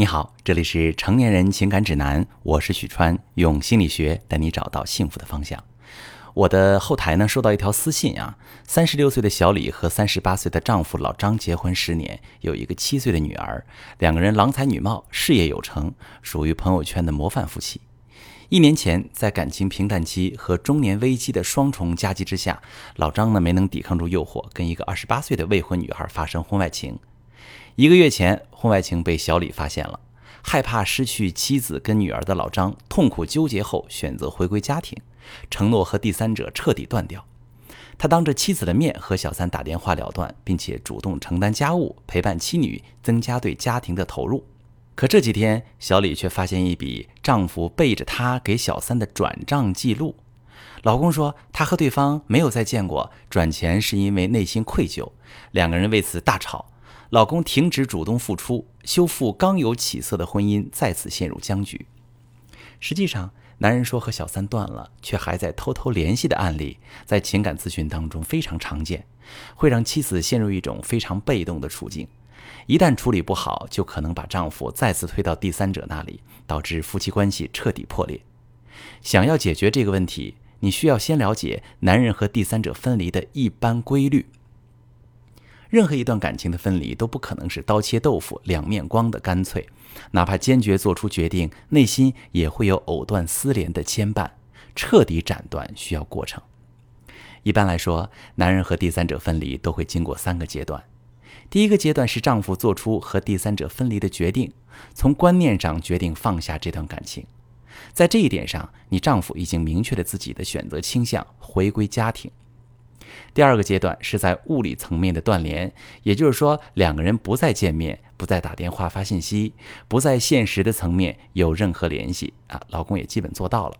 你好，这里是成年人情感指南，我是许川，用心理学带你找到幸福的方向。我的后台呢收到一条私信啊，三十六岁的小李和三十八岁的丈夫老张结婚十年，有一个七岁的女儿，两个人郎才女貌，事业有成，属于朋友圈的模范夫妻。一年前，在感情平淡期和中年危机的双重夹击之下，老张呢没能抵抗住诱惑，跟一个二十八岁的未婚女孩发生婚外情。一个月前，婚外情被小李发现了，害怕失去妻子跟女儿的老张痛苦纠结后，选择回归家庭，承诺和第三者彻底断掉。他当着妻子的面和小三打电话了断，并且主动承担家务，陪伴妻女，增加对家庭的投入。可这几天，小李却发现一笔丈夫背着她给小三的转账记录。老公说他和对方没有再见过，转钱是因为内心愧疚，两个人为此大吵。老公停止主动付出，修复刚有起色的婚姻再次陷入僵局。实际上，男人说和小三断了，却还在偷偷联系的案例，在情感咨询当中非常常见，会让妻子陷入一种非常被动的处境。一旦处理不好，就可能把丈夫再次推到第三者那里，导致夫妻关系彻底破裂。想要解决这个问题，你需要先了解男人和第三者分离的一般规律。任何一段感情的分离都不可能是刀切豆腐两面光的干脆，哪怕坚决做出决定，内心也会有藕断丝连的牵绊。彻底斩断需要过程。一般来说，男人和第三者分离都会经过三个阶段。第一个阶段是丈夫做出和第三者分离的决定，从观念上决定放下这段感情。在这一点上，你丈夫已经明确了自己的选择倾向，回归家庭。第二个阶段是在物理层面的断联，也就是说，两个人不再见面，不再打电话发信息，不在现实的层面有任何联系啊。老公也基本做到了。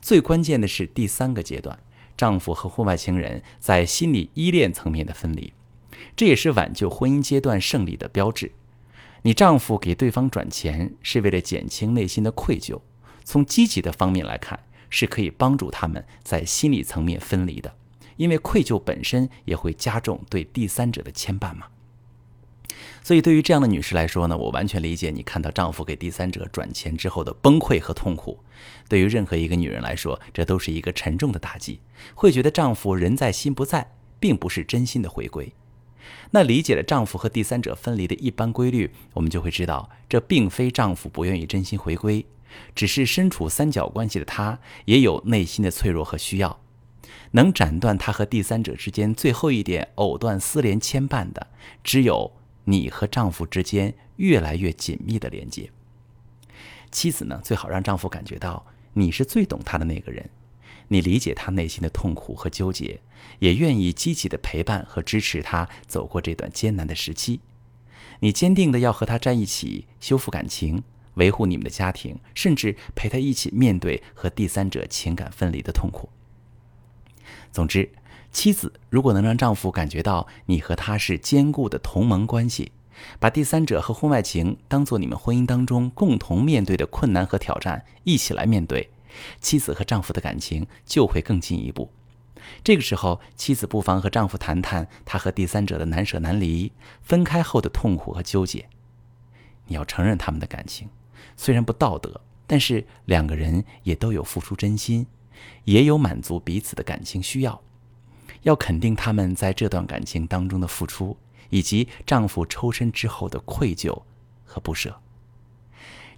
最关键的是第三个阶段，丈夫和婚外情人在心理依恋层面的分离，这也是挽救婚姻阶段胜利的标志。你丈夫给对方转钱是为了减轻内心的愧疚，从积极的方面来看，是可以帮助他们在心理层面分离的。因为愧疚本身也会加重对第三者的牵绊嘛，所以对于这样的女士来说呢，我完全理解你看到丈夫给第三者转钱之后的崩溃和痛苦。对于任何一个女人来说，这都是一个沉重的打击，会觉得丈夫人在心不在，并不是真心的回归。那理解了丈夫和第三者分离的一般规律，我们就会知道，这并非丈夫不愿意真心回归，只是身处三角关系的他也有内心的脆弱和需要。能斩断他和第三者之间最后一点藕断丝连牵绊的，只有你和丈夫之间越来越紧密的连接。妻子呢，最好让丈夫感觉到你是最懂他的那个人，你理解他内心的痛苦和纠结，也愿意积极的陪伴和支持他走过这段艰难的时期。你坚定的要和他在一起修复感情，维护你们的家庭，甚至陪他一起面对和第三者情感分离的痛苦。总之，妻子如果能让丈夫感觉到你和他是坚固的同盟关系，把第三者和婚外情当做你们婚姻当中共同面对的困难和挑战，一起来面对，妻子和丈夫的感情就会更进一步。这个时候，妻子不妨和丈夫谈谈他和第三者的难舍难离，分开后的痛苦和纠结。你要承认他们的感情，虽然不道德，但是两个人也都有付出真心。也有满足彼此的感情需要，要肯定他们在这段感情当中的付出，以及丈夫抽身之后的愧疚和不舍。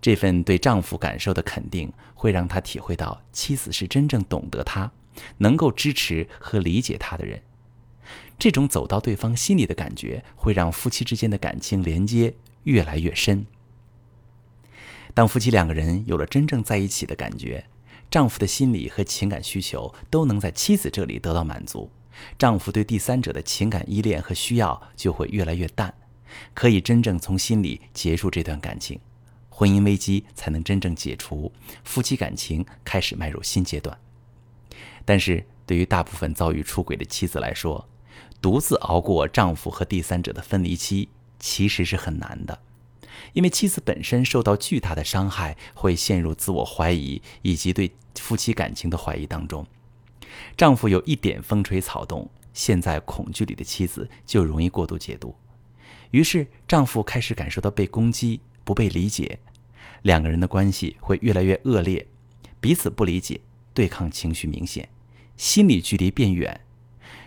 这份对丈夫感受的肯定，会让他体会到妻子是真正懂得他、能够支持和理解他的人。这种走到对方心里的感觉，会让夫妻之间的感情连接越来越深。当夫妻两个人有了真正在一起的感觉。丈夫的心理和情感需求都能在妻子这里得到满足，丈夫对第三者的情感依恋和需要就会越来越淡，可以真正从心里结束这段感情，婚姻危机才能真正解除，夫妻感情开始迈入新阶段。但是对于大部分遭遇出轨的妻子来说，独自熬过丈夫和第三者的分离期，其实是很难的。因为妻子本身受到巨大的伤害，会陷入自我怀疑以及对夫妻感情的怀疑当中。丈夫有一点风吹草动，陷在恐惧里的妻子就容易过度解读，于是丈夫开始感受到被攻击，不被理解，两个人的关系会越来越恶劣，彼此不理解，对抗情绪明显，心理距离变远，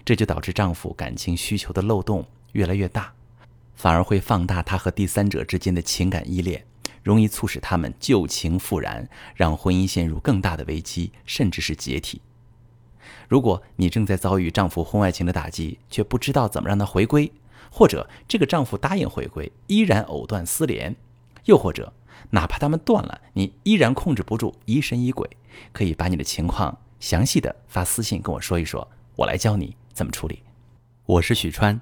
这就导致丈夫感情需求的漏洞越来越大，反而会放大他和第三者之间的情感依恋，容易促使他们旧情复燃，让婚姻陷入更大的危机，甚至是解体。如果你正在遭遇丈夫婚外情的打击，却不知道怎么让他回归，或者这个丈夫答应回归，依然藕断丝连，又或者哪怕他们断了，你依然控制不住，疑神疑鬼，可以把你的情况详细的发私信跟我说一说，我来教你怎么处理。我是许川，